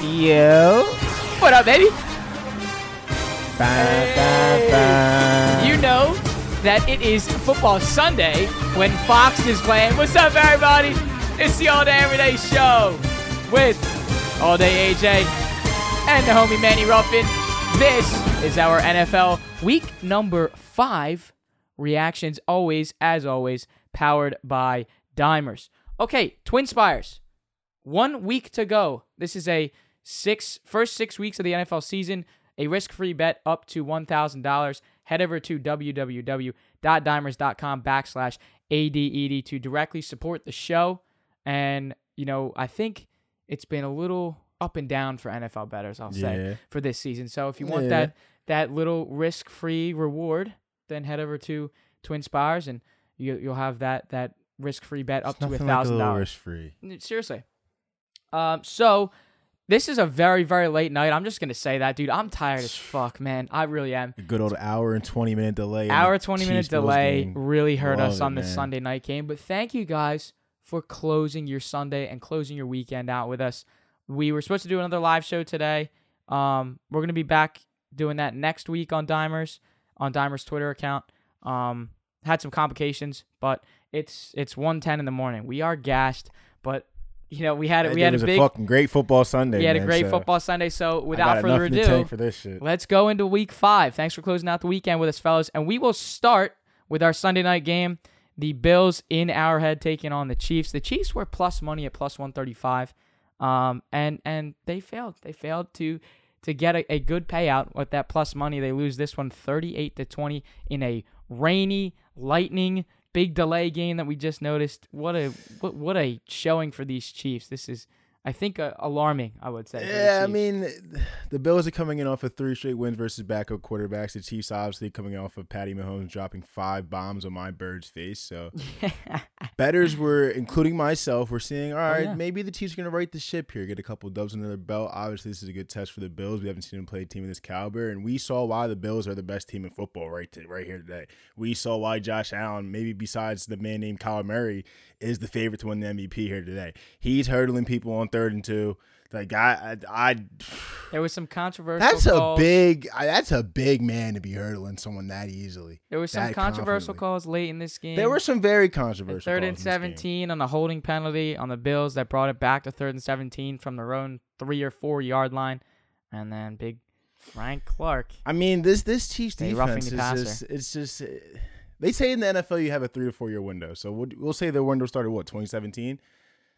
Yo. What up, baby? Ba, ba, ba. You know that it is football Sunday when Fox is playing. What's up, everybody? It's the All Day Everyday Show with All Day AJ and the homie Manny Ruffin. This is our NFL week number five reactions, always, as always, powered by Dimers. Okay, Twin Spires. One week to go. This is a six first six weeks of the NFL season. A risk-free bet up to one thousand dollars. Head over to www.dimers.com backslash ADED to directly support the show. And you know, I think it's been a little up and down for NFL betters, I'll say Yeah. for this season. So if you want Yeah. that that little risk-free reward, then head over to Twin Spires and you, you'll have that that risk-free bet up It's to a nothing like thousand dollars. risk free. Seriously. Um, so this is a very, very late night. I'm just gonna say that, dude. I'm tired as fuck, man. I really am. A good old hour and twenty minute delay. Hour 20 minute Chiefs-Bills delay game. really hurt Love us it, on this. Sunday night game. But thank you guys for closing your Sunday and closing your weekend out with us. We were supposed to do another live show today. Um, we're gonna be back doing that next week on Dimers on Dimers Twitter account. Um, had some complications, but it's it's 1:10 in the morning. We are gassed, but you know we had That we had a big fucking great football Sunday. we had a great so football Sunday. So without further enough in the ado, for. Let's go into week five. Thanks for closing out the weekend with us, fellas. And we will start with our Sunday night game. The Bills in Arrowhead taking on the Chiefs. The Chiefs were plus money at plus 135. Um, and and they failed. They failed to to get a, a good payout with that plus money. They lose this one 38 to 20 in a rainy, lightning, big delay game that we just noticed. What a what, what a showing for these Chiefs. This is I think uh, alarming, I would say. Yeah, I mean, the Bills are coming in off of three straight wins versus backup quarterbacks. The Chiefs obviously coming off of Patty Mahomes dropping five bombs on my bird's face. So betters were, including myself, were saying, all right, yeah. maybe the Chiefs are going to right the ship here, get a couple dubs under their belt. Obviously, this is a good test for the Bills. We haven't seen them play a team of this caliber, and we saw why the Bills are the best team in football right to, right here today. We saw why Josh Allen, maybe besides the man named Kyle Murray, is the favorite to win the MVP here today. He's hurdling people on third and two. Like I, I, I There was some controversial. that's a big, that's a big man to be hurdling someone that easily. There was some controversial confidently. calls late in this game. There were some very A controversial. third calls and in this game. 17 on a holding penalty on the Bills that brought it back to third and 17 from their own three or four yard line, and then big Frank Clark. I mean, this this Chiefs They roughing defense the is passer. just it's just. They say in the NFL you have a three to four year window. So we'll, we'll say the window started what 2017.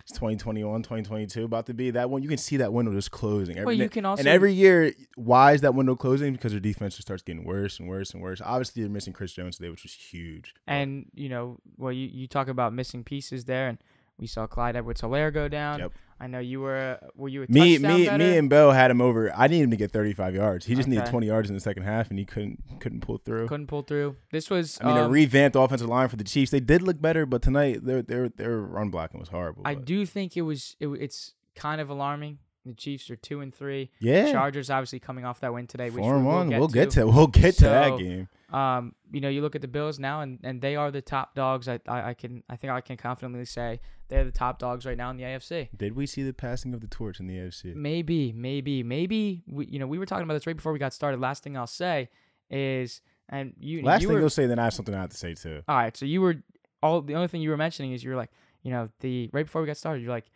It's 2021, 2022 about to be that one. You can see that window just closing. Every, Well, you can also and every year, why is that window closing? Because their defense just starts getting worse and worse and worse. Obviously, they're missing Chris Jones today, which was huge. and you know, well, you, you talk about missing pieces there, and we saw Clyde Edwards-Helaire go down. Yep. I know you were. Were you a me, me, better? me, and Bell had him over. I needed him to get 35 yards. He just needed 20 yards in the second half, and he couldn't couldn't pull through. couldn't pull through. This was. I mean, a um, revamped offensive line for the Chiefs. They did look better, but tonight their their their run blocking was horrible. I but- do think it was. It, it's kind of alarming. The Chiefs are two and three. yeah. Chargers obviously coming off that win today. Which Four and we'll, one. We'll We'll get get to. to we'll get to that game. Um, you know, you look at the Bills now, and, and they are the top dogs. I, I I can I think I can confidently say they're the top dogs right now in the AFC. Did we see the passing of the torch in the AFC? Maybe, maybe, maybe. We, you know, we were talking about this right before we got started. Last thing I'll say is, and you, Last you thing were, you'll say, then I have something I have to say too. all right. So you were all the only thing you were mentioning is you were like, you know, the right before we got started, you're like,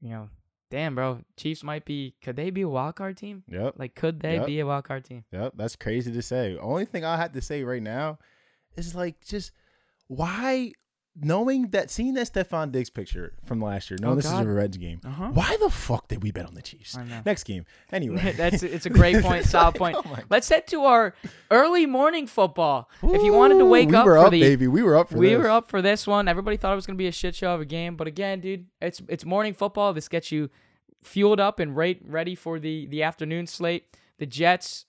you know, damn, bro, Chiefs might be. Could they be a wild card team? Yep, Like, could they Yep. be a wild card team? yep. That's crazy to say. Only thing I have to say right now is like just why knowing that seeing that Stefon Diggs picture from last year, knowing Oh, this God. is a Reds game. Uh-huh. Why the fuck did we bet on the Chiefs? Next game. Anyway. That's it's a great point, solid point. Oh Let's head to our early morning football. if you wanted to Ooh, wake we up were for up, the baby. We were up for we this. were up for this one. Everybody thought it was gonna be a shit show of a game, but again, dude, it's it's morning football. This gets you fueled up and right ready for the the afternoon slate. The Jets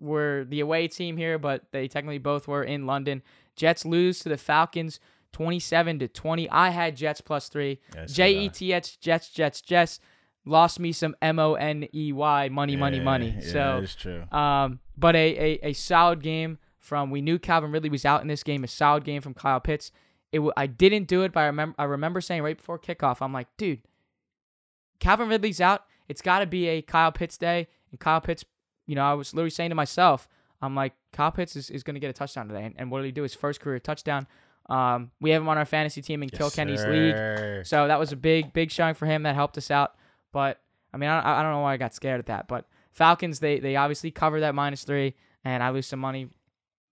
were the away team here, but they technically both were in London. Jets lose to the Falcons 27 to 20. I had Jets plus 3. Yes, so J did I. E T S Jets Jets Jets lost me some M O N E Y money money Yeah, money. Yeah, so it's true. um, but a, a, a solid game from we knew Calvin Ridley was out in this game. A solid game from Kyle Pitts. It I didn't do it, but I remember I remember saying right before kickoff, I'm like, dude, Calvin Ridley's out. it's got to be a Kyle Pitts day. And Kyle Pitts, you know, I was literally saying to myself, I'm like, Kyle Pitts is, is going to get a touchdown today. And, and what did he do? His first career touchdown. Um, we have him on our fantasy team in Kilkenny's league. So that was a big, big showing for him. That helped us out. But I mean, I, I don't know why I got scared at that. But Falcons, they they obviously cover that minus three, and I lose some money.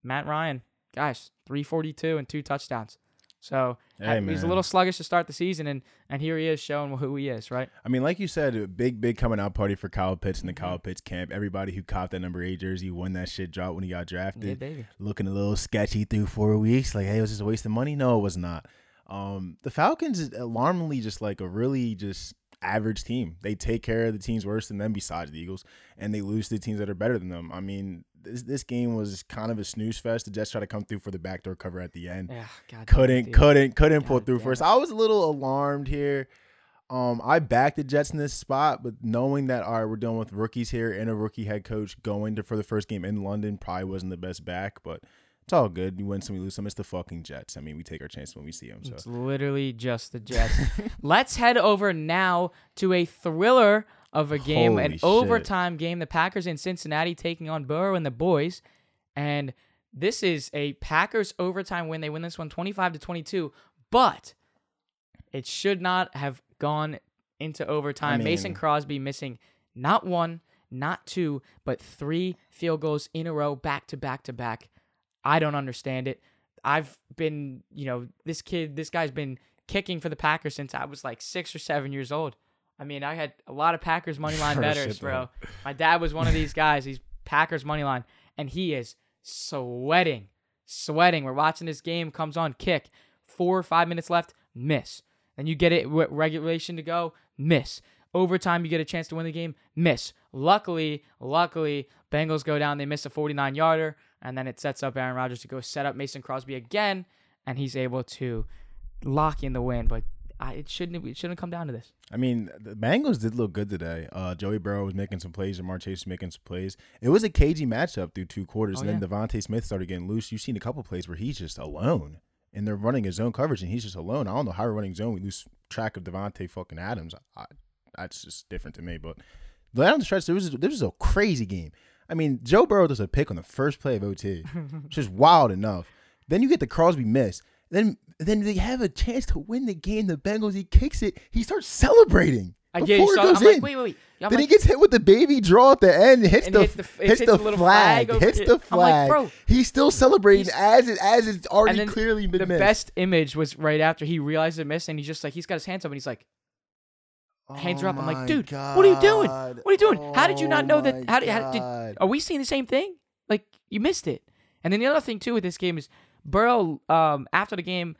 Matt Ryan, guys, 342 and two touchdowns. So Hey, he's a little sluggish to start the season, and and here he is showing who he is, right? I mean, like you said, a big, big coming out party for Kyle Pitts in the Mm-hmm. Kyle Pitts camp. Everybody who copped that number eight jersey won that shit drop when he got Yeah, drafted. baby. Looking a little sketchy through four weeks. Like, hey, was this a waste of money? No, it was not. Um, the Falcons is alarmingly just like a really just average team. They take care of the teams worse than them besides the Eagles, and they lose to the teams that are better than them. I mean, this this game was kind of a snooze fest. The Jets tried to come through for the backdoor cover at the end Yeah, God couldn't couldn't couldn't pull through first. I was a little alarmed here. Um, I backed the Jets in this spot, but knowing that all right, we're dealing with rookies here and a rookie head coach going to for the first game in London probably wasn't the best back, but it's all good. You win some, you lose some. It's the fucking Jets. I mean, we take our chance when we see them. So It's literally just the Jets. Let's head over now to a thriller of a game, Holy an shit. overtime game. The Packers in Cincinnati taking on Burrow and the boys. And this is a Packers overtime win. They win this one 25 to 22, but it should not have gone into overtime. I Mason Crosby missing not one, not two, but three field goals in a row, back to back to back. I don't understand it. I've been, you know, this kid, this guy's been kicking for the Packers since I was like six or seven years old. I mean, I had a lot of Packers money line betters, bro. My dad was one of these guys. He's Packers money line, and he is sweating, sweating. We're watching this game. Comes on, kick. Four or five minutes left, miss. Then you get it with regulation to go, miss. Overtime, you get a chance to win the game, miss. Luckily, luckily, Bengals go down. They miss a 49 yarder, and then it sets up Aaron Rodgers to go set up Mason Crosby again, and he's able to lock in the win. But I, it shouldn't. It shouldn't come down to this. I mean, the Bengals did look good today. Uh, Joey Burrow was making some plays, Ja'Marr Chase was making some plays. It was a cagey matchup through two quarters, Oh, and then yeah. Devontae Smith started getting loose. You've seen a couple plays where he's just alone, and they're running his zone coverage, and he's just alone. I don't know how we're running zone. We lose track of Davante fucking Adams. I, that's just different to me. But down the stretch, there was this was a crazy game. I mean, Joe Burrow does a pick on the first play of OT, which is wild enough. Then you get the Crosby miss. Then then they have a chance to win the game. The Bengals, he kicks it. He starts celebrating I before get you it goes I'm like, in. wait, wait, wait. I'm then like, he gets hit with the baby draw at the end. Hits the hits the- hits, hits the, the flag. flag hits the like, flag. He's still celebrating he's- as it as it's already clearly been the missed. best image was right after he realized it missed, and he's just like, he's got his hands up, and he's like, hands are up. I'm like, Oh dude, what are you doing? What are you doing? How did you not know Oh that? How did, how did God. are we seeing the same thing? Like you missed it. And then the other thing too with this game is Burrow um, after the game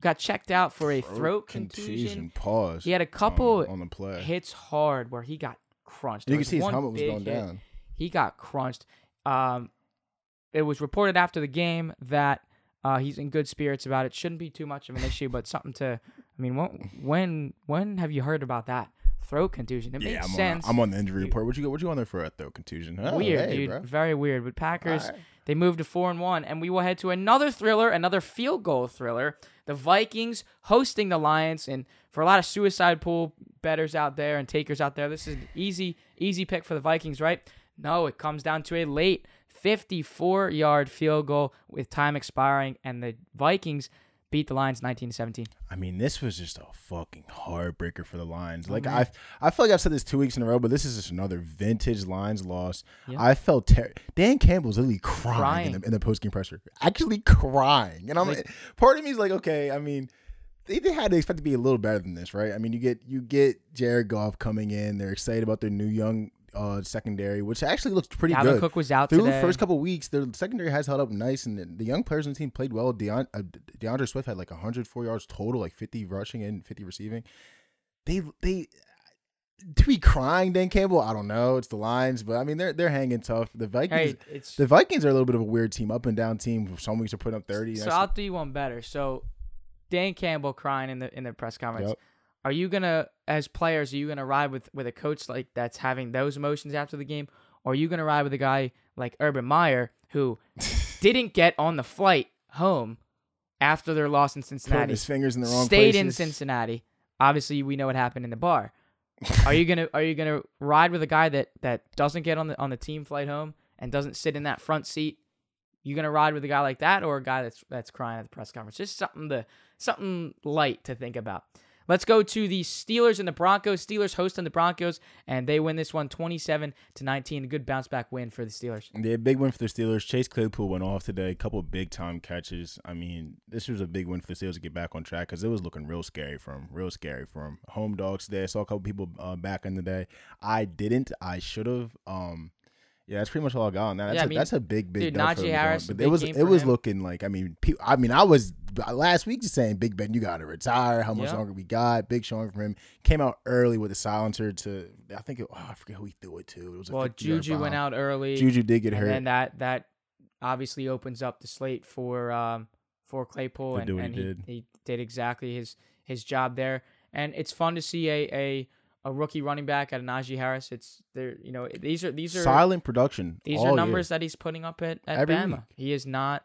got checked out for a throat, contusion. Pause. He had a couple on, on the play. hits hard where he got crunched. you can see his helmet was going hit. down. He got crunched. Um, it was reported after the game that uh, he's in good spirits about it. Shouldn't be too much of an issue, but something to. I mean, when when when have you heard about that throat contusion? It Yeah, makes I'm sense. on, I'm on the injury report. What you got? What you on there for a throat contusion? Oh, weird, hey, dude. bro. Very weird. But Packers, Alright. they moved to four and one, and we will head to another thriller, another field goal thriller. The Vikings hosting the Lions, and for a lot of suicide pool betters out there and takers out there, this is an easy, easy pick for the Vikings, right? No, it comes down to a late 54 yard field goal with time expiring, and the Vikings beat the Lions 19 17. I mean, this was just a fucking heartbreaker for the Lions. Oh, like man. I, I feel like I've said this two weeks in a row, but this is just another vintage Lions loss. Yeah. I felt ter- Dan Campbell's literally crying, Crying. in the, in the post game pressure, actually crying. And I'm Like- part of me is like, okay, I mean. They, they had to expect to be a little better than this, right? I mean, you get you get Jared Goff coming in. They're excited about their new young uh, secondary, which actually looks pretty Dalvin good. Cook was out Through today. the first couple weeks, their secondary has held up nice, and the- young players on the team played well. Deon, uh, D'Andre Swift had like 104 yards total, like 50 rushing and 50 receiving. They they to be crying, Dan Campbell. I don't know. It's the Lions, but I mean they're they're hanging tough. The Vikings, hey, it's the Vikings are a little bit of a weird team, up and down team. Some weeks are putting up 30. So I'll do you one better. So Dan Campbell crying in the in the press conference. Yep. Are you gonna, as players, are you gonna ride with with a coach like that's having those emotions after the game, or are you gonna ride with a guy like Urban Meyer who didn't get on the flight home after their loss in putting Cincinnati, his fingers in the wrong stayed in. Cincinnati. Obviously, we know what happened in the bar. are you gonna are you gonna ride with a guy that that doesn't get on the on the team flight home and doesn't sit in that front seat? You gonna ride with a guy like that or a guy that's that's crying at the press conference? Just something to something light to think about. Let's go to the Steelers and the Broncos. Steelers hosting the Broncos, and they win this one 27 to 19. A good bounce back win for the Steelers. Yeah, big win for the Steelers. Chase Claypool went off today. A couple big time catches. I mean, this was a big win for the Steelers to get back on track because it was looking real scary for him. Real scary for him. Home dogs today. I saw a couple people uh, back in the day. I didn't. I should have. Um, yeah, that's pretty much all I on that. That's, Yeah, I a, mean, that's a big, big. dude, Najee Harris, But it was it was him. looking like. I mean, pe- I mean, I was last week just saying, Big Ben, you got to retire. How much Yeah. longer we got? Big showing from him. Came out early with the silencer to. I think it, oh, I forget who he threw it to. It was Well, 50-yard Juju went out early. Juju did get hurt. and that that obviously opens up the slate for um for Claypool, and, he and he, did. he did exactly his his job there. And it's fun to see a a, a rookie running back at Najee Harris. It's there, you know, these are these are Silent production. these are year. numbers that he's putting up at at Every Bama. week. He is not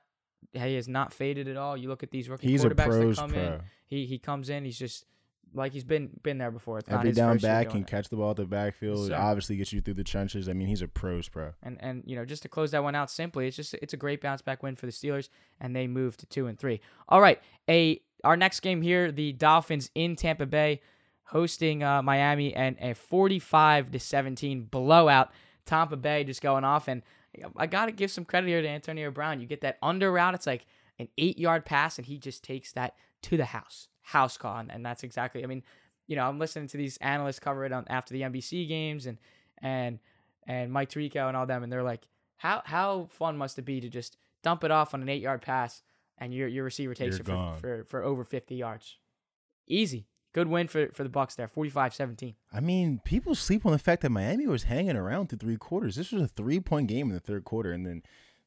he is not faded at all. You look at these rookie He's a quarterbacks pros that come pro. in. He he comes in. He's just like he's been been there before. It's Every down year back can it. catch the ball at the backfield. sir. Obviously, gets you through the trenches. I mean, he's a pros pro. And and you know, just to close that one out simply, it's just it's a great bounce back win for the Steelers, and they move to two and three. All right, a our next game here, the Dolphins in Tampa Bay, hosting uh, Miami, and a forty-five to seventeen blowout. Tampa Bay just going off, and I got to give some credit here to Antonio Brown. You get that under route, it's like an eight-yard pass, and he just takes that to the house, house call, and, and that's exactly. I mean, you know, I'm listening to these analysts cover it on after the NBC games, and and and Mike Tirico and all them, and they're like, how how fun must it be to just dump it off on an eight yard pass and your your receiver takes You're it for, for for over fifty yards, easy, good win for for the Bucks there, 45-17. I mean, people sleep on the fact that Miami was hanging around through three quarters. This was a three point game in the third quarter, and then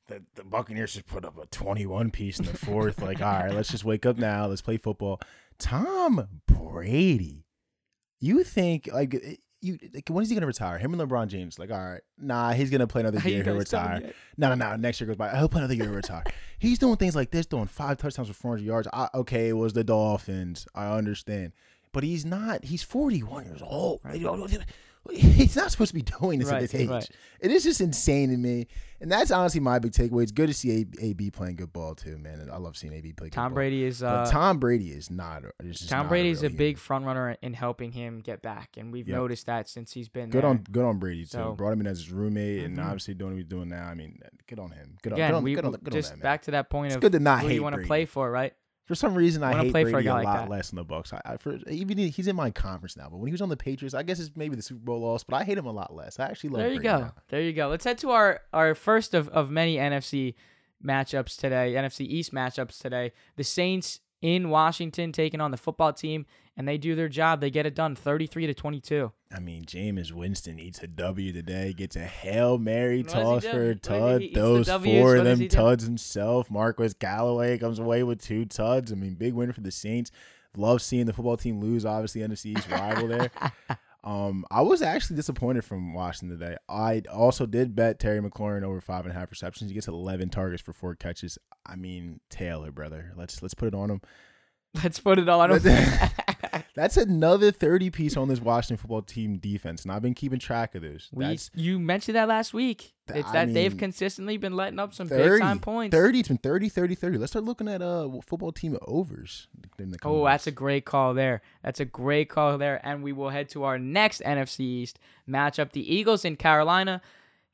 the, the Buccaneers just put up a 21 piece in the fourth. like, all right, let's just wake up now. Let's play football. Tom Brady, you think, like, it- you like, when is he going to retire? Him and LeBron James, like, all right, nah, he's going to play another How year. He'll retire. No, no, no. Next year goes by. He'll play another year retire. He's doing things like this, throwing five touchdowns for 400 yards. I, okay, it was the Dolphins. I understand. But he's not. He's 41 years old. He's not supposed to be doing this Right, at this age. right. It is just insane to me. And that's honestly my big takeaway. It's good to see A- AB playing good ball, too, man. And I love seeing AB play good Tom ball. Brady is But uh, Tom Brady is not. is Tom not Brady is a big front runner in helping him get back, and we've Yep. noticed that since he's been Good there. on good on Brady too. So- Brought him in as his roommate, and Mhm. obviously doing what he's doing now. I mean, good on him. Good on, Again, good on, we good on, good just on that, back to that point It's of good to not who hate you want to play for, right? For some reason, I Wanna hate play for a Brady a like lot that. less in the Bucks. I, I for, even he's in my conference now, but when he was on the Patriots, I guess it's maybe the Super Bowl loss, but I hate him a lot less. I actually love. There you Brady go. now. There you go. Let's head to our our first of, of many NFC matchups today, NFC East matchups today. The Saints in Washington taking on the football team, and they do their job. They get it done, thirty three to twenty two. I mean, Jameis Winston eats a W today. Gets a hail mary What toss for a tud. he eats the Those four of them he tuds himself. Marquez Callaway comes away with two tuds. I mean, big win for the Saints. Love seeing the football team lose. Obviously, NFC East rival there. Um, I was actually disappointed from Washington today. I also did bet Terry McLaurin over five and a half receptions. He gets eleven targets for four catches. I mean, Taylor, brother. Let's let's put it on him. Let's put it on him. That's another thirty piece on this Washington football team defense, and I've been keeping track of this. we, That's you mentioned that last week. It's I that they've consistently been letting up some 30, big time points. 30. It's been 30, 30, 30. Let's start looking at uh football team overs. in the Oh, that's a great call there. That's a great call there. And we will head to our next NFC East matchup. The Eagles in Carolina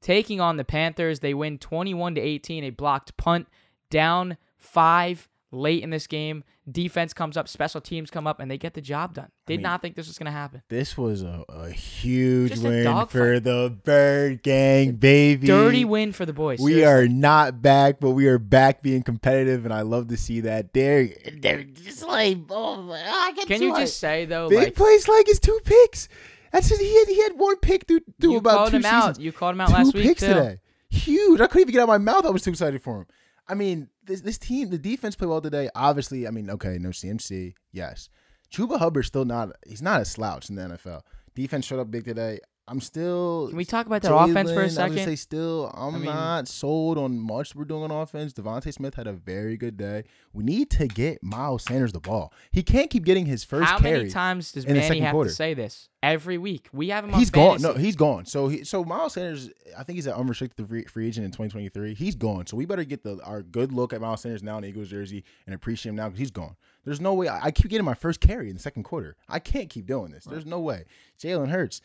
taking on the Panthers. They win 21 to 18. A blocked punt down five late in this game. Defense comes up, special teams come up, and they get the job done. Did mean, not think this was going to happen. This was a, a huge Just win for the Bird Gang, baby. Dirty win for the boys. We seriously. are not back, but we are back being competitive, and I love to see that. They're, they're just like, oh, I get Can you hyped. just say though, big like plays like his two picks? That's it. He had he had one pick through, through you about called two him out. You called him out two last week picks too. today. Huge. I couldn't even get out of my mouth. I was too excited for him. I mean, this this team, the defense played well today. Obviously, I mean, okay, no CMC, yes. Chuba Hubbard's still not. He's not a slouch in the NFL. Defense showed up big today. I'm still. Can we talk about that offense for a second? I say still, I'm I mean- not sold on much we're doing on offense. DeVonta Smith had a very good day. We need to get Miles Sanders the ball. He can't keep getting his first How carry. many times does Manny have quarter. to say this every week? We have him on He's gone. No, he's gone. So he, so Miles Sanders, I think he's an unrestricted free, free agent in 2023. He's gone. So we better get the our good look at Miles Sanders now in Eagles jersey and appreciate him now because he's gone. There's no way I, I keep getting my first carry in the second quarter. I can't keep doing this. There's no way. Jalen Hurts.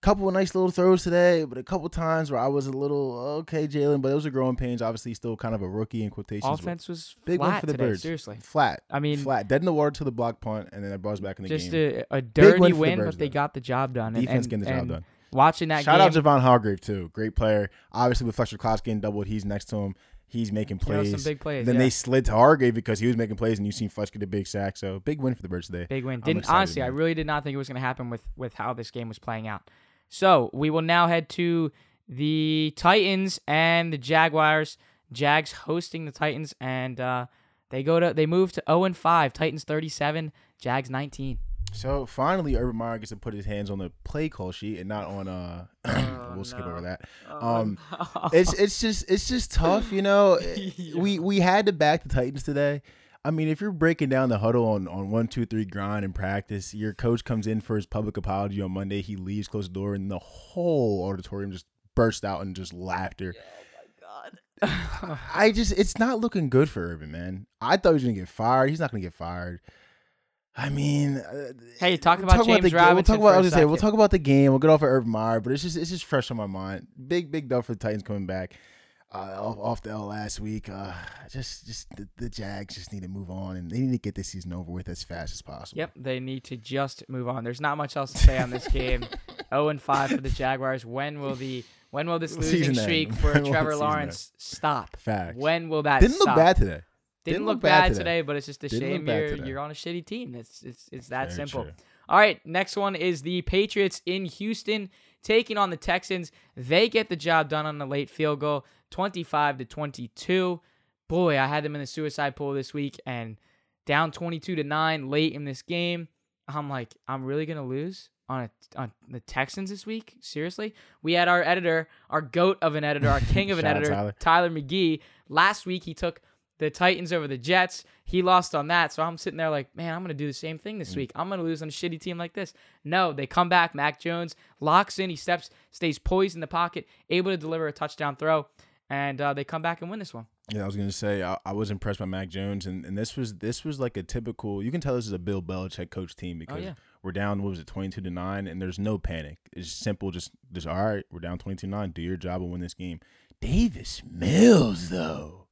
Couple of nice little throws today, but a couple times where I was a little okay, Jalen. But those are growing pains. Obviously, still kind of a rookie in quotations. Offense was big one for the today. Birds. Seriously, Flat. I mean, flat. Dead in the water to the block punt, and then I buzz back in the just game. a, a dirty win Birds, but they got the job done. Defense and- getting the job done. Watching that Shout game, out Javon Hargrave too, great player. Obviously with Fletcher Cox getting doubled, he's next to him. He's making plays. some big plays. then yeah. they slid to Hargrave because he was making plays, and you seen Fletcher get a big sack. So big win for the Birds today. Big win. Didn't honestly, I really did not think it was going to happen with with how this game was playing out. So we will now head to the Titans and the Jaguars. Jags hosting the Titans, and uh, they go to they move to zero and five. Titans thirty seven, Jags nineteen. So finally, Urban Meyer gets to put his hands on the play call sheet and not on. uh Oh, We'll skip no. over that. Um, it's it's just it's just tough, you know. We we had to back the Titans today. I mean, if you're breaking down the huddle on, on one, two, three grind in practice, your coach comes in for his public apology on Monday. He leaves, close the door, and the whole auditorium just burst out in just laughter. Oh my god! I just, it's not looking good for Urban, man. I thought he was gonna get fired. He's not gonna get fired. I mean, uh, Hey, talk we'll about James the, We'll talk about. for I a was gonna say we'll talk about the game. We'll get off of Urban Meyer, but it's just it's just fresh on my mind. Big big dub for the Titans coming back uh, off, off the L last week. Uh, just just the, the Jags just need to move on and they need to get this season over with as fast as possible. Yep, they need to just move on. There's not much else to say on this game. 0 and 5 for the Jaguars. When will the when will this losing Season end. streak for Trevor Lawrence stop? Facts. When will that stop? Didn't stop? look bad today. Didn't, Didn't look, look bad bad today. today, but it's just a Didn't shame you're today. you're on a shitty team. It's it's it's that Very simple. true. All right, next one is the Patriots in Houston taking on the Texans. They get the job done on the late field goal, 25 to 22. Boy, I had them in the suicide pool this week and down 22 to 9 late in this game. I'm like, I'm really going to lose on a, on the Texans this week? Seriously? We had our editor, our goat of an editor, our king of an editor, Tyler. Tyler McGee. Last week he took the Titans over the Jets. He lost on that. So I'm sitting there like, man, I'm going to do the same thing Mm. this week. I'm going to lose on a shitty team like this. No, they come back. Mac Jones locks in. He steps, stays poised in the pocket, able to deliver a touchdown throw. And uh, they come back and win this one. Yeah, I was gonna say I, I was impressed by Mac Jones, and, and this was this was like a typical. You can tell this is a Bill Belichick coach team because Oh, yeah. we're down. What was it, twenty two to nine, and there's no panic. It's simple. Just just all right. We're down twenty two nine. Do your job and win this game. Davis Mills though,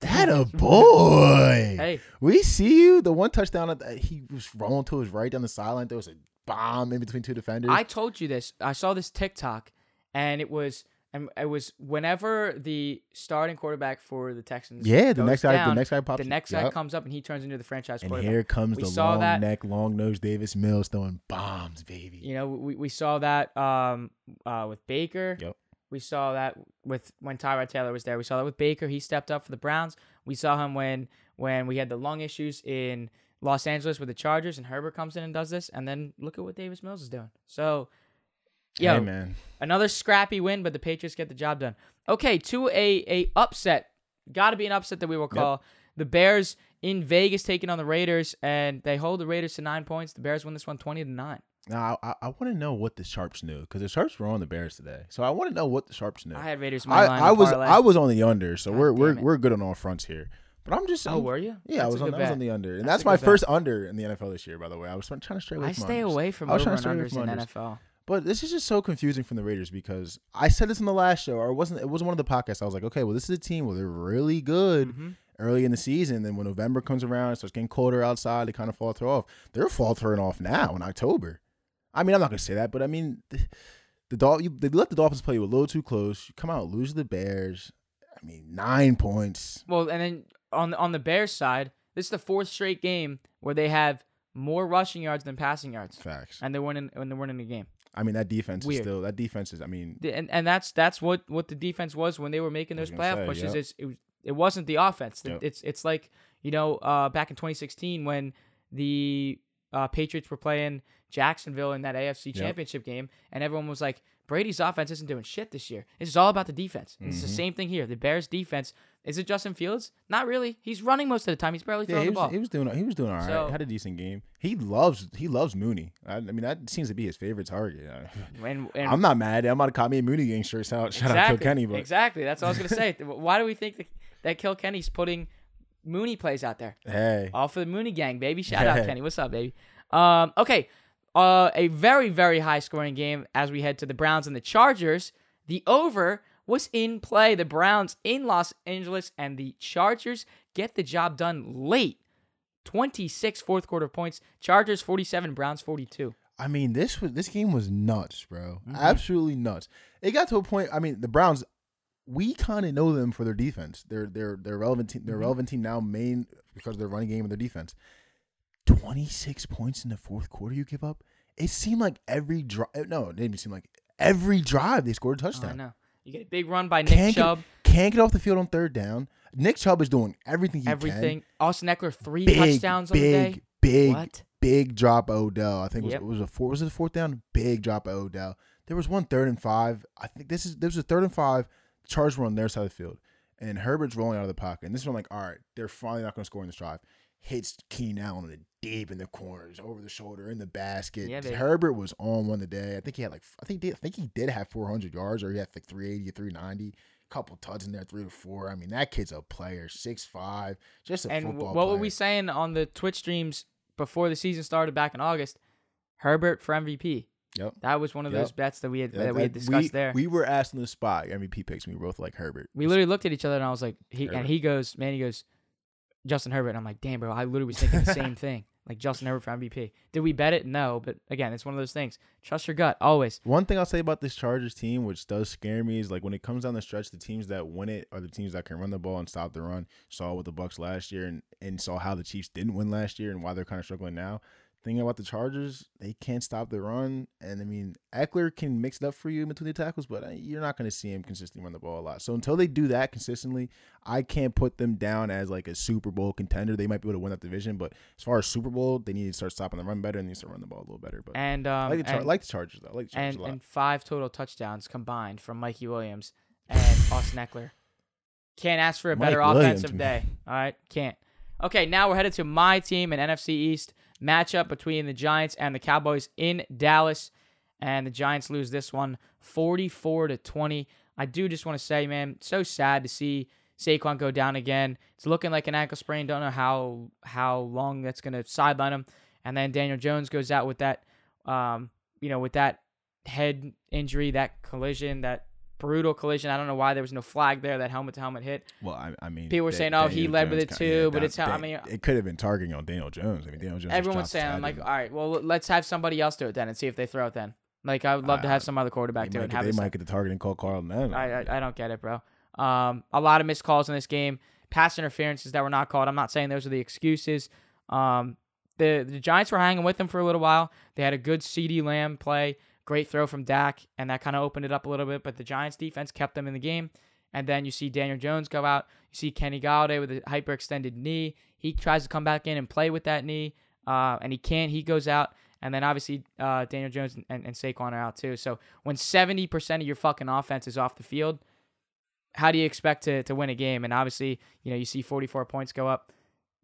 that a boy. Hey, We see you. The one touchdown that he was rolling to his right down the sideline. There was a bomb in between two defenders. I told you this. I saw this TikTok, and it was and it was whenever the starting quarterback for the Texans. yeah, the next guy. down, the next guy pops. the next guy Yep. comes up and he turns into the franchise And here comes We the long that- neck, long nose Davis Mills throwing bombs, baby. You know, we, we saw that um uh with Baker. Yep. We saw that with when Tyrod Taylor was there. We saw that with Baker. He stepped up for the Browns. We saw him when when we had the lung issues in Los Angeles with the Chargers, and Herbert comes in and does this. And then look at what Davis Mills is doing. So, yo, hey man, another scrappy win, but the Patriots get the job done. Okay, to a a upset. Got to be an upset that we will call the Bears in Vegas taking on the Raiders, and they hold the Raiders to nine points. The Bears win this one 20 to nine. now I, I want to know what the Sharps knew because the Sharps were on the Bears today, so I want to know what the Sharps knew. I had Raiders. I, I was parlay. I was on the under, so God we're we're it. we're good on all fronts here. But I'm just Oh, I'm- were you? yeah, I was on I was on the under, and That's that's, my bet. first under in the NFL this year. By the way, I was trying to stray away I from stay unders. away from I was trying to stay away unders in from unders. NFL. But this is just so confusing from the Raiders because I said this in the last show, or it wasn't it wasn't one of the podcasts. I was like, okay, well, this is a team where they're really good Mhm. early in the season. Then when November comes around, it starts getting colder outside, they kind of falter off. They're faltering off now in October. I mean, I'm not gonna say that, but I mean, the, the Dol- you, they let the Dolphins play you a little too close. You come out lose to the Bears. I mean, nine points. Well, and then on on the Bears side, this is the fourth straight game where they have more rushing yards than passing yards, Facts. and they're winning when they're winning the game. I mean, that defense Weird. is still that defense is. I mean, And and that's that's what what the defense was when they were making those playoff say, pushes. yep. It's, it was- it wasn't the offense. Yep. It's it's like you know uh, back in 2016 when the uh, Patriots were playing Jacksonville in that AFC Championship game, and everyone was like, Brady's offense isn't doing shit this year. It's all about the defense. It's the Mhm. same thing here. The Bears defense. Is it Justin Fields? Not really. He's running most of the time. He's barely Yeah, throwing he the was, ball. he was doing he was doing all right. So- Had a decent game. He loves he loves Mooney. I, I mean that seems to be his favorite target. and, and I'm not mad. I'm gonna call me a Mooney gang shirt. Shout, shout out to Kenny, but exactly. That's what I was gonna say. Why do we think that, that Kilkenny's putting Mooney plays out there? hey, All for the Mooney gang, baby. Shout out Kenny. What's up, baby? Um, okay. Uh, a very, very high scoring game as we head to the Browns and the Chargers. The over was in play. The Browns in Los Angeles and the Chargers get the job done late. 26 fourth quarter points. Chargers 47, Browns 42. I mean this was this game was nuts, bro. Mhm. Absolutely nuts. It got to a point. I mean the Browns. We kind of know them for their defense. They're they're they're relevant. Team, they're Mhm. relevant team now, main because of their running game and their defense. Twenty six points in the fourth quarter. You give up. It seemed like every drive. No, it didn't seem like every drive they scored a Oh, I touchdown. know. You get a big run by Nick Can't get- Chubb. Can't get off the field on third down. Nick Chubb is doing everything he can. everything. Austin Ekeler, three Big, touchdowns on the big, day. big, What? big drop Odell. I think Yep. it was, it was a four. Was it a fourth down? Big drop of Odell. There was one third and five. I think this is this was a third and five. Chargers were on their side of the field, and Herbert's rolling out of the pocket. And this is like, all right, they're finally not going to score in this drive. Hits Keenan Allen in the deep in the corners, over the shoulder, in the basket. Yeah. Herbert was on one today. I think he had like I think he, I think he did have 400 yards, or he had like 380 or 390. Couple tuds in there, three to four. I mean, that kid's a player, six five, just a And football what player. were we saying on the Twitch streams before the season started back in August? Herbert for MVP. Yep. That was one of Yep. those bets that we had Yeah, that we had discussed we, there. We, We were asked in the spot MVP picks. and We both like Herbert. We literally looked at each other and I was like, he Herbert. and he goes, man, he goes, Justin Herbert. And I'm like, damn, bro, I literally was thinking the same thing. Like Justin Herbert for MVP. Did we bet it? No, but again, it's one of those things. Trust your gut always. One thing I'll say about this Chargers team, which does scare me, is like when it comes down the stretch, the teams that win it are the teams that can run the ball and stop the run. Saw with the Bucks last year, and and saw how the Chiefs didn't win last year and why they're kind of struggling now. Thing about the Chargers, they can't stop the run, and I mean Ekeler can mix it up for you in between the tackles, but uh, you're not going to see him consistently run the ball a lot. So until they do that consistently, I can't put them down as like a Super Bowl contender. They might be able to win that division, but as far as Super Bowl, they need to start stopping the run better and they need to running the ball a little better. But And I um like the, Char- and, I like the Chargers though. I like the Chargers and, a lot. and five total touchdowns combined from Mikey Williams and Austin Ekeler. Can't ask for a better Mike Williams, offensive day. All right, can't. Okay, now we're headed to my team in NFC East matchup between the Giants and the Cowboys in Dallas, and the Giants lose this one 44 to 20. I do just want to say, man, so sad to see Saquon go down again. It's looking like an ankle sprain. Don't know how how long that's going to sideline him. And then Daniel Jones goes out with that, um, you know, with that head injury, that collision, that brutal collision. I don't know why there was no flag there. That helmet to helmet hit. well, I, I mean, People were saying, oh, he Daniel led with Jones it kinda- too, but it's how- I mean- it could have been targeting on Daniel Jones. I mean, Daniel Jones. Everyone was saying, I'm like, all right, well, let's have somebody else do it then and see if they throw it then. Like, I would love to Uh, have some other quarterback do it. Get, have they might get the targeting call Carl then. I, I I don't get it, bro. Um, a lot of missed calls in this game, pass interferences that were not called. I'm not saying those are the excuses. Um, the the Giants were hanging with them for a little while. They had a good CeeDee Lamb play, great throw from Dak, and that kind of opened it up a little bit. But the Giants defense kept them in the game. And then you see Daniel Jones go out. You see Kenny Golladay with a hyperextended knee. He tries to come back in and play with that knee, uh, and he can't. He goes out. And then obviously uh, Daniel Jones and, and, and Saquon are out too. So when 70% of your fucking offense is off the field, how do you expect to, to win a game? And obviously, you know, you see 44 points go up.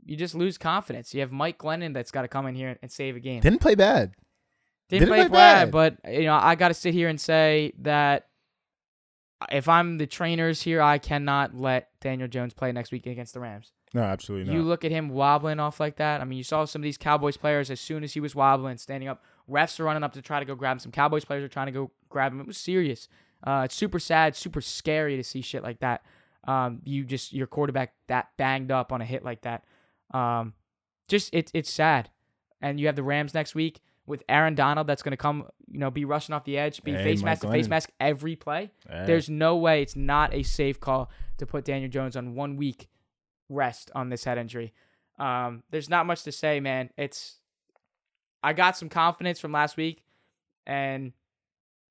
You just lose confidence. You have Mike Glennon that's got to come in here and save a game. Didn't play bad. Didn't, didn't play, play bad, bad. but you know, I got to sit here and say that if I'm the trainers here, I cannot let Daniel Jones play next week against the Rams. No, absolutely not. You look at him wobbling off like that. I mean, you saw some of these Cowboys players as soon as he was wobbling, standing up. Refs are running up to try to go grab him. Some Cowboys players are trying to go grab him. It was serious. Uh, it's super sad, super scary to see shit like that. Um, you just your quarterback that banged up on a hit like that. Um, just it's it's sad. And you have the Rams next week with Aaron Donald that's going to come, you know, be rushing off the edge, be Hey, face Mike mask to face mask every play. Eh, There's no way it's not a safe call to put Daniel Jones on one week rest on this head injury. Um, there's not much to say, man. It's I got some confidence from last week, and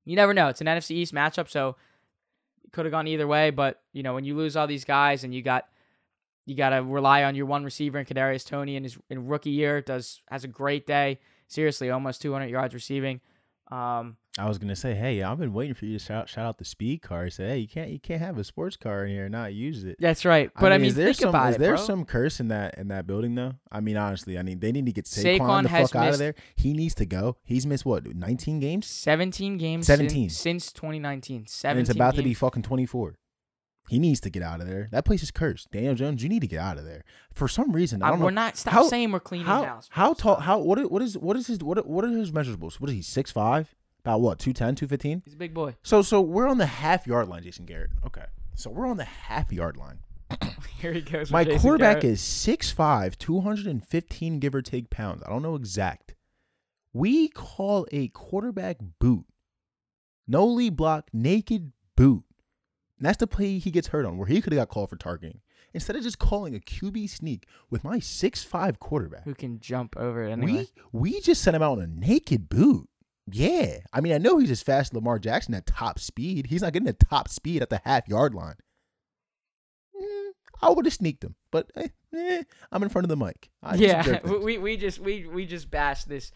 you never know. It's an NFC East matchup, so it could have gone either way. But you know, when you lose all these guys and you got you got to rely on your one receiver in Kadarius Toney in his in rookie year does has a great day. Seriously, almost 200 yards receiving. Um, I was gonna say, hey, I've been waiting for you to shout shout out the speed car. Say, hey, you can't you can't have a sports car in here and not use it. that's right. But I mean, is there think some about is it, there bro. some curse in that in that building though? I mean, honestly, I mean they need to get Saquon, Saquon the fuck out of there. He needs to go. He's missed what, 19 games, 17 games 17. Since, since 2019. 17 and it's about to be fucking 24. He needs to get out of there. That place is cursed. Daniel Jones, you need to get out of there. For some reason, I don't know. we're not. Stop how- saying we're cleaning how house. bro. how tall? How what? is- What is what is his what? What are his measurables? What is he? Six five? About what? 210, 215? He's a big boy. So so we're on the half yard line, Jason Garrett. Okay, so we're on the half yard line. Here he goes. My Jason quarterback Garrett. is 6'5", 215 give or take pounds. I don't know exact. We call a quarterback boot. No lead block, naked boot. And that's the play he gets hurt on, where he could have got called for targeting. Instead of just calling a QB sneak with my 6'5 quarterback, who can jump over it anyway. we we just sent him out on a naked boot. Yeah. I mean, I know he's as fast as Lamar Jackson at top speed. He's not getting a top speed at the half yard line. Mm, I would have sneaked him, but eh, eh, I'm in front of the mic. I yeah, we we just we we just bashed this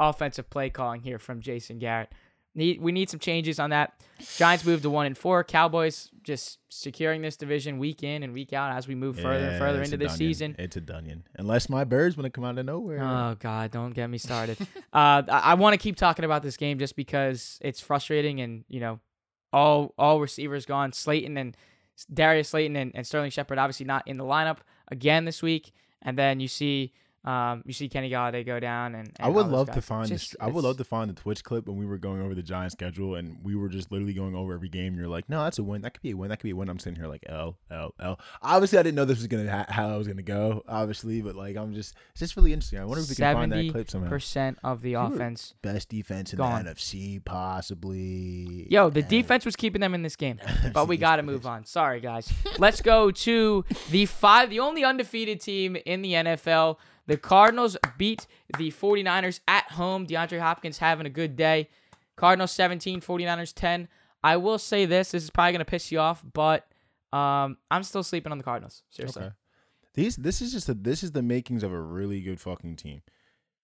offensive play calling here from Jason Garrett. Need we need some changes on that. Giants moved to one and four. Cowboys just securing this division week in and week out as we move further and further into this season. It's a dunion. Unless my birds want to come out of nowhere. Oh God, don't get me started. uh, I, I want to keep talking about this game just because it's frustrating, and you know, all all receivers gone. Slayton and Darius Slayton and, and Sterling Shepard obviously not in the lineup again this week. And then you see, um, you see Kenny Golladay go down, and, and I would love to find Just- this. I would love to find the Twitch clip when we were going over the Giants schedule and we were just literally going over every game. And you're like, no, that's a win. That could be a win. That could be a win. I'm sitting here like L L L. Obviously, I didn't know this was gonna ha- how I was gonna go. Obviously, but like I'm just it's just really interesting. I wonder if we can find that clip somehow. percent of the offense. Best defense in Gone. the NFC, possibly. Yo, the And- defense was keeping them in this game, but we got to move on. Sorry, guys. Let's go to the five, the only undefeated team in the NFL. The Cardinals beat the 49ers at home. DeAndre Hopkins having a good day. Cardinals 17, 49ers 10. I will say this, this is probably going to piss you off, but um, I'm still sleeping on the Cardinals. Seriously. Okay. These this is just a, this is the makings of a really good fucking team.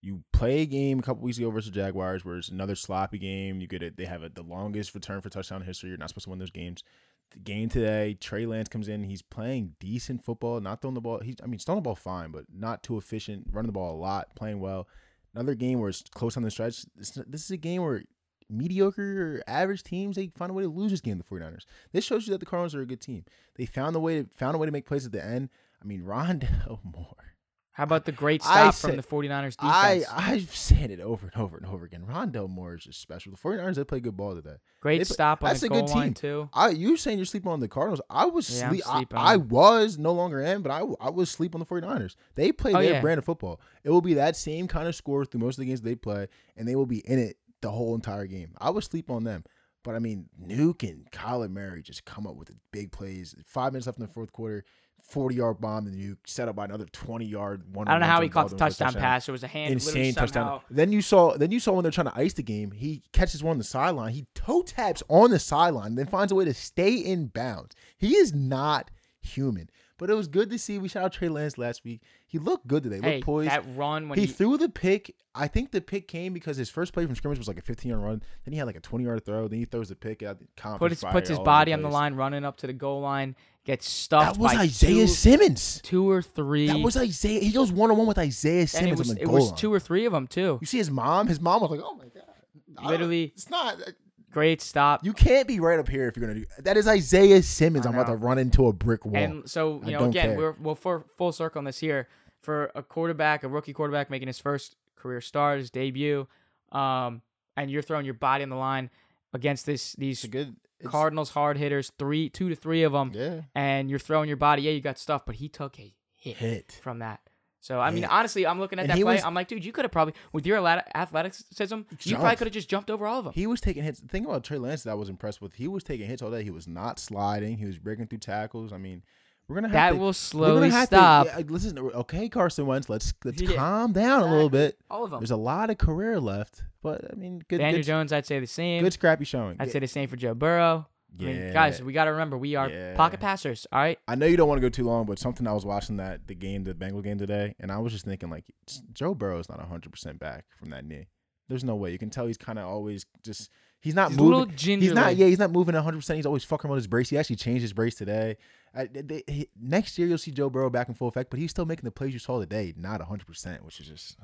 You play a game a couple weeks ago versus the Jaguars, where it's another sloppy game. You get it. They have a, the longest return for touchdown history. You're not supposed to win those games. The game today, Trey Lance comes in. He's playing decent football, not throwing the ball. He's I mean, throwing the ball fine, but not too efficient. Running the ball a lot, playing well. Another game where it's close on the stretch. This, this is a game where mediocre or average teams they find a way to lose this game. The 49ers. This shows you that the Cardinals are a good team. They found a way to found a way to make plays at the end. I mean, Rondale Moore. How about the great I stop from the 49ers I defense? I've said it over and over and over again. Rondale Moore is just special. The 49ers they play good ball today. great they- stop on that's the a goal good line, team. too. I you saying you're sleeping on the Cardinals? I was Yeah, sleep. I, I was no longer am, but I I was sleep on the 49ers. They play Oh, their yeah. brand of football. It will be that same kind of score through most of the games they play, and they will be in it the whole entire game. I was sleep on them. But I mean, Nuke and Kyler Murray just come up with big plays. Five minutes left in the fourth quarter, 40 yard bomb, and you set up by another 20 yard one. I don't know how he caught the touchdown pass. It was a hand Insane touchdown. Then you saw, then you saw when they're trying to ice the game, he catches one on the sideline. He toe taps on the sideline, then finds a way to stay in bounds. He is not human. But it was good to see. We shot out Trey Lance last week. He looked good today. Hey, poised. that run when he, he, threw the pick. I think the pick came because his first play from scrimmage was like a 15 yard run. Then he had like a 20 yard throw. Then he throws the pick out. put his, puts his body on the line, running up to the goal line, gets stuffed That was Isaiah two, Simmons. two or three. That was Isaiah. He goes one on one with Isaiah and Simmons it was on the it goal was line. two or three of them too. You see his mom. His mom was like, "Oh my god." Literally- it's not. Uh, Great stop. You can't be right up here if you're gonna do that. Is Isaiah Simmons? I I'm about know. to run into a brick wall. And so I you know, don't again, care. we're we'll for full circle on this here for a quarterback, a rookie quarterback making his first career start, his debut, um, and you're throwing your body on the line against this these it's a good it's- Cardinals hard hitters, three, two to three of them, Yeah, and you're throwing your body. Yeah, you got stuff, but he took a hit, hit. from that. So I mean, Hit. honestly, I'm looking at And that play. was- I'm like, dude, you could have probably with your athlet- athleticism, you probably could have just jumped over all of them. He was taking hits. The thing about Trey Lance that I was impressed with, he was taking hits all day. He was not sliding. He was breaking through tackles. I mean, we're gonna have that to, will slowly stop. To, yeah, listen, okay, Carson Wentz. Let's let's Yeah, calm down a little bit. all of them. There's a lot of career left, but I mean, good, good, Jones, I'd say the same. good scrappy showing. I'd say the same for Joe Burrow. I mean, guys, we got to remember we are Yeah. pocket passers. All right. I know you don't want to go too long, but something I was watching that the game, the Bengal game today, and I was just thinking like Joe Burrow is not hundred percent back from that knee. There's no way. You can tell he's kind of always just he's not He's moving. He's not. Yeah, he's not moving 100. percent He's always fucking around his brace. He actually changed his brace today. I, they, he, next year you'll see Joe Burrow back in full effect, but he's still making the plays you saw today, not 100, percent which is just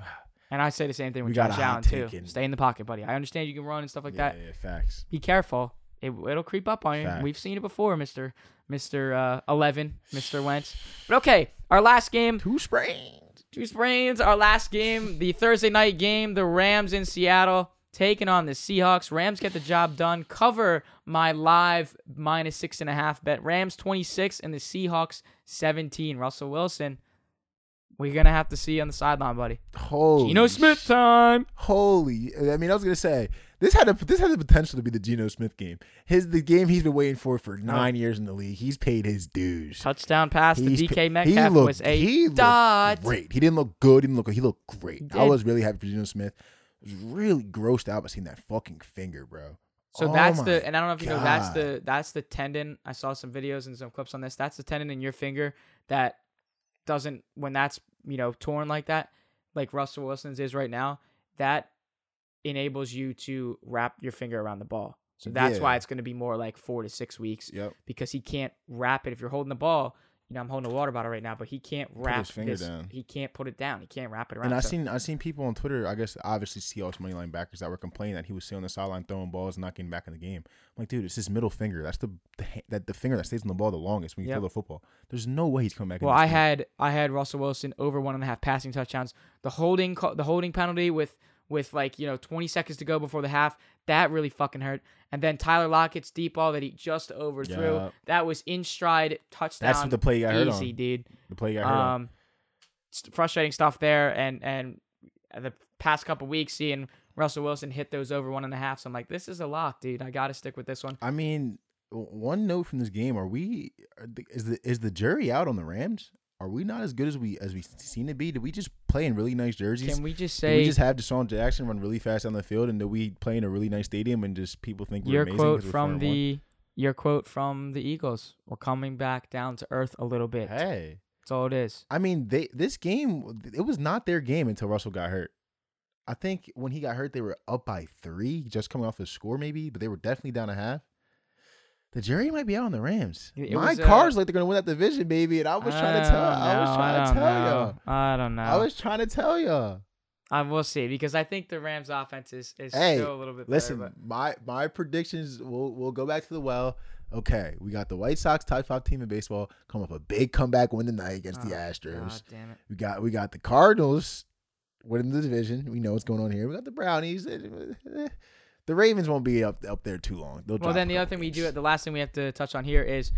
And I say the same thing with Josh Allen too. in- Stay in the pocket, buddy. I understand you can run and stuff like yeah, that. yeah, facts. Be careful. It, it'll creep up on you. Facts. We've seen it before, Mister Mister uh, Eleven, Mister Wentz. But okay, our last game, Two sprains. two sprains. Our last game, the Thursday night game, the Rams in Seattle taking on the Seahawks. Rams get the job done. Cover my live minus six and a half bet. Rams twenty six and the Seahawks seventeen. Russell Wilson. We're gonna have to see you on the sideline, buddy. Holy Geno Smith time. Holy! I mean, I was gonna say this had a this had the potential to be the Geno Smith game. His the game he's been waiting for for nine years in the league. He's paid his dues. Touchdown pass to He's DK pa- Metcalf he looked, was a he dot. great. He didn't look good. He didn't look. He looked great. I was really happy for Geno Smith. I was really grossed out by seeing that fucking finger, bro. So Oh that's the and I don't know if you know that's the that's the tendon. I saw some videos and some clips on this. That's the tendon in your finger that doesn't when that's you know torn like that, like Russell Wilson's is right now. That enables you to wrap your finger around the ball. So that's why it's going to be more like four to six weeks Yep. because he can't wrap it. If you're holding the ball, you know I'm holding a water bottle right now, but he can't wrap his finger this- down. He can't put it down. He can't wrap it around. And I So- seen I seen people on Twitter. I guess obviously Seahawks money line backers that were complaining that he was sitting on the sideline throwing balls and not getting back in the game. I'm like, dude, it's his middle finger. That's the, the that the finger that stays on the ball the longest when you Yep. throw the football. There's no way he's coming back. in Well, I game. had I had Russell Wilson over one and a half passing touchdowns. The holding the holding penalty with with like you know 20 seconds to go before the half that really fucking hurt. And then Tyler Lockett's deep ball that he just overthrew Yup. that was in stride touchdown. That's what the play you got hurt easy, on. dude. The play got hurt on. Um, st- frustrating stuff there, and and the past couple weeks seeing Russell Wilson hit those over one and a half. So I'm like, this is a lock, dude. I got to stick with this one. I mean, one note from this game: Are we? Are the, is the is the jury out on the Rams? Are we not as good as we as we seen it be? Did we just play in really nice jerseys? Can we just say we just have DeSean Jackson run really fast down the field, and did we play in a really nice stadium and just people think we're your amazing quote 'cause we're from 4 and the your quote from the Eagles? We're coming back down to earth a little bit. Hey, That's all it is. I mean, they this game it was not their game until Russell got hurt. I think when he got hurt, they were up by three, just coming off the score, maybe, but they were definitely down a half. The jury might be out on the Rams. It- it My was, uh, cards like they're gonna win that division, baby, and I was trying to tell. I was trying know. to tell don't y'all. I don't know. I was trying to tell y'all. I will see because I think the Rams' offense is, is Hey, still a little bit Listen, better. my my predictions. We'll we'll go back to the well. Okay, we got the White Sox top five team in baseball come up a big comeback win tonight against the Oh, Astros. God damn it. We got we got the Cardinals winning the division. We know what's going on here. We got the Brownies. The Ravens won't be up up there too long. They'll Well, then the other thing we do, the last thing we have to touch on here is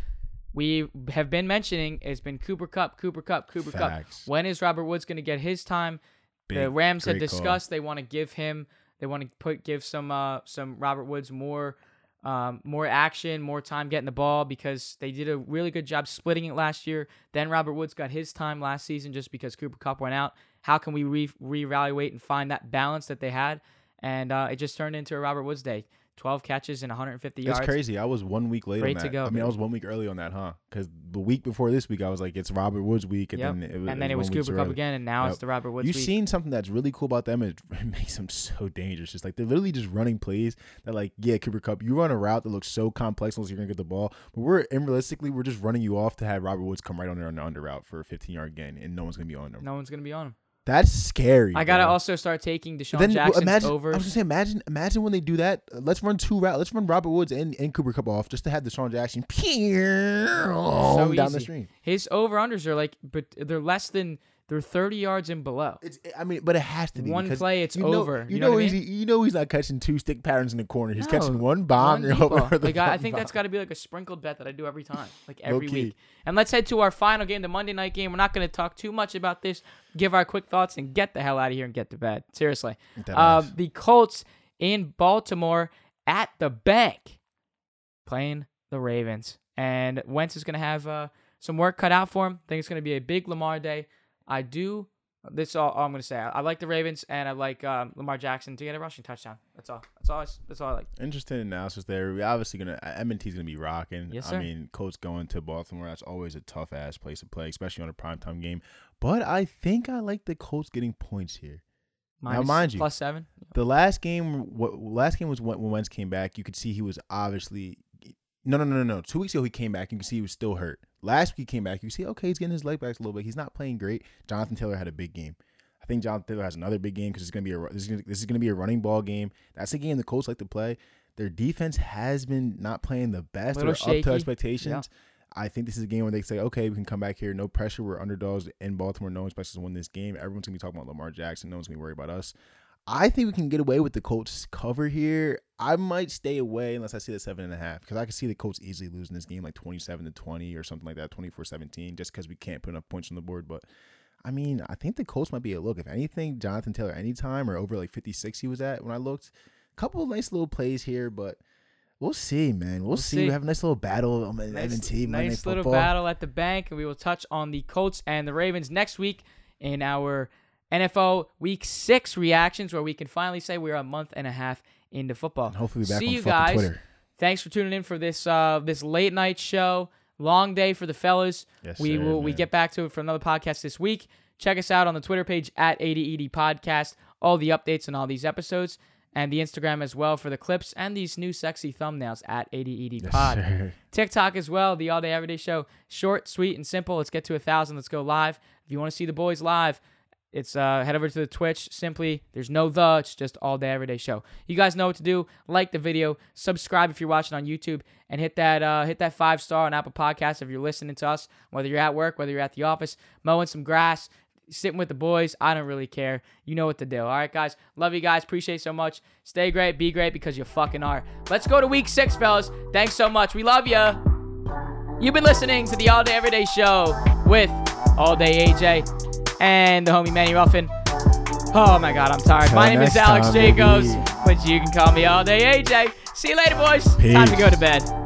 we have been mentioning it's been Cooper Kupp, Cooper Kupp, Cooper Facts. Kupp. When is Robert Woods going to get his time? the Rams had great call. discussed they want to give him, they want to put give some uh some Robert Woods more. Um, more action, more time getting the ball because they did a really good job splitting it last year. Then Robert Woods got his time last season just because Cooper Kupp went out. How can we re- reevaluate and find that balance that they had? And uh, it just turned into a Robert Woods day. 12 catches and 150 yards. It's crazy. I was one week late Great to go, I mean, I was one week early on that, huh? Because the week before this week, I was like, it's Robert Woods week, and Yep. then it was, and then it was week Cooper Kupp again, and now Yep. it's the Robert Woods You've week. seen something that's really cool about them. It, it makes them so dangerous. Just like they're literally just running plays that, like, yeah, Cooper Kupp, you run a route that looks so complex unless you're gonna get the ball. But we're realistically, we're just running you off to have Robert Woods come right on there on the under route for a 15 yard gain, and no one's gonna be on them. no one's gonna be on him. That's scary. I gotta bro. also start taking DeSean then Jackson's imagine. I was gonna say, imagine, imagine when they do that. Uh, Let's run two routes. Let's run Robert Woods and, and Cooper Kupp off just to have DeSean Jackson so down the stream. His over unders are like, but they're less than they're 30 yards and below. It's, I mean, but it has to be One play, it's you know, over. You, You know know, what I he's you know he's not catching two stick patterns in the corner. He's No, catching one bomb. One Like, I, I bomb think that's got to be like a sprinkled bet that I do every time, like every Low-key. week. And let's head to our final game, the Monday night game. We're not going to talk too much about this. Give our quick thoughts and get the hell out of here and get to bed. Seriously. Uh, the Colts in Baltimore at the bank playing the Ravens. And Wentz is going to have uh, some work cut out for him. I think it's going to be a big Lamar day. I do This all, all I'm gonna say. I, I like the Ravens and I like um, Lamar Jackson to get a rushing touchdown. That's all. That's all. I, that's all I like. Interesting analysis there. We obviously gonna Edmonton's gonna be rocking. Yes, sir. I mean, Colts going to Baltimore. That's always a tough ass place to play, especially on a primetime game. But I think I like the Colts getting points here. Minus- mind you- plus seven. The last game, what last game was when, when Wentz came back. You could see he was obviously no, no, no, no, no. Two weeks ago he came back. You can see he was still hurt. Last week he came back. You see, okay, he's getting his leg back a little bit. He's not playing great. Jonathan Taylor had a big game. I think Jonathan Taylor has another big game because it's gonna be a this is gonna, this is gonna be a running ball game. That's a game the Colts like to play. Their defense has been not playing the best or Little up to expectations. I think this is a game where they say, okay, we can come back here, no pressure. We're underdogs in Baltimore. No one expects us to win this game. Everyone's gonna be talking about Lamar Jackson. No one's gonna be worried about us. I think we can get away with the Colts cover here. I might stay away unless I see the seven and a half because I can see the Colts easily losing this game like 27 to 20 or something like that, 24 17, just because we can't put enough points on the board. But I mean, I think the Colts might be a look. If anything, Jonathan Taylor anytime or over like 56 he was at when I looked. A couple of nice little plays here, but we'll see, man. We'll, We'll see. see. We have a nice little battle on the Nice, MNT Monday nice Night little Football. battle at the bank, and we will touch on the Colts and the Ravens next week in our NFL Week Six reactions, where we can finally say we're a month and a half into football. And hopefully back See on you guys. Twitter. Thanks for tuning in for this uh, this late night show. Long day for the fellas. Yes, we sir, will we get back to it for another podcast this week. Check us out on the Twitter page at ADED Podcast. All the updates on all these episodes. And the Instagram as well for the clips and these new sexy thumbnails at ADED Yes, Pod. TikTok as well, the All Day Everyday Show. Short, sweet, and simple. Let's get to a thousand. Let's go live. If you want to see the boys live, it's uh, head over to the Twitch. Simply, there's no the. It's just All Day Everyday Show. You guys know what to do. Like the video, subscribe if you're watching on YouTube, and hit that uh, hit that five star on Apple Podcasts if you're listening to us. Whether you're at work, whether you're at the office, mowing some grass, sitting with the boys. I don't really care. You know what to do. All right, guys. Love you guys. Appreciate so much. Stay great. Be great because you fucking are. Let's go to week six, fellas. Thanks so much. We love you. You've been listening to the All Day Everyday Show with All Day AJ and the homie Manny Ruffin. Oh my God, I'm tired. Till my name is Alex time, Jacobs, baby. but you can call me All Day AJ. See you later, boys. Time to go to bed.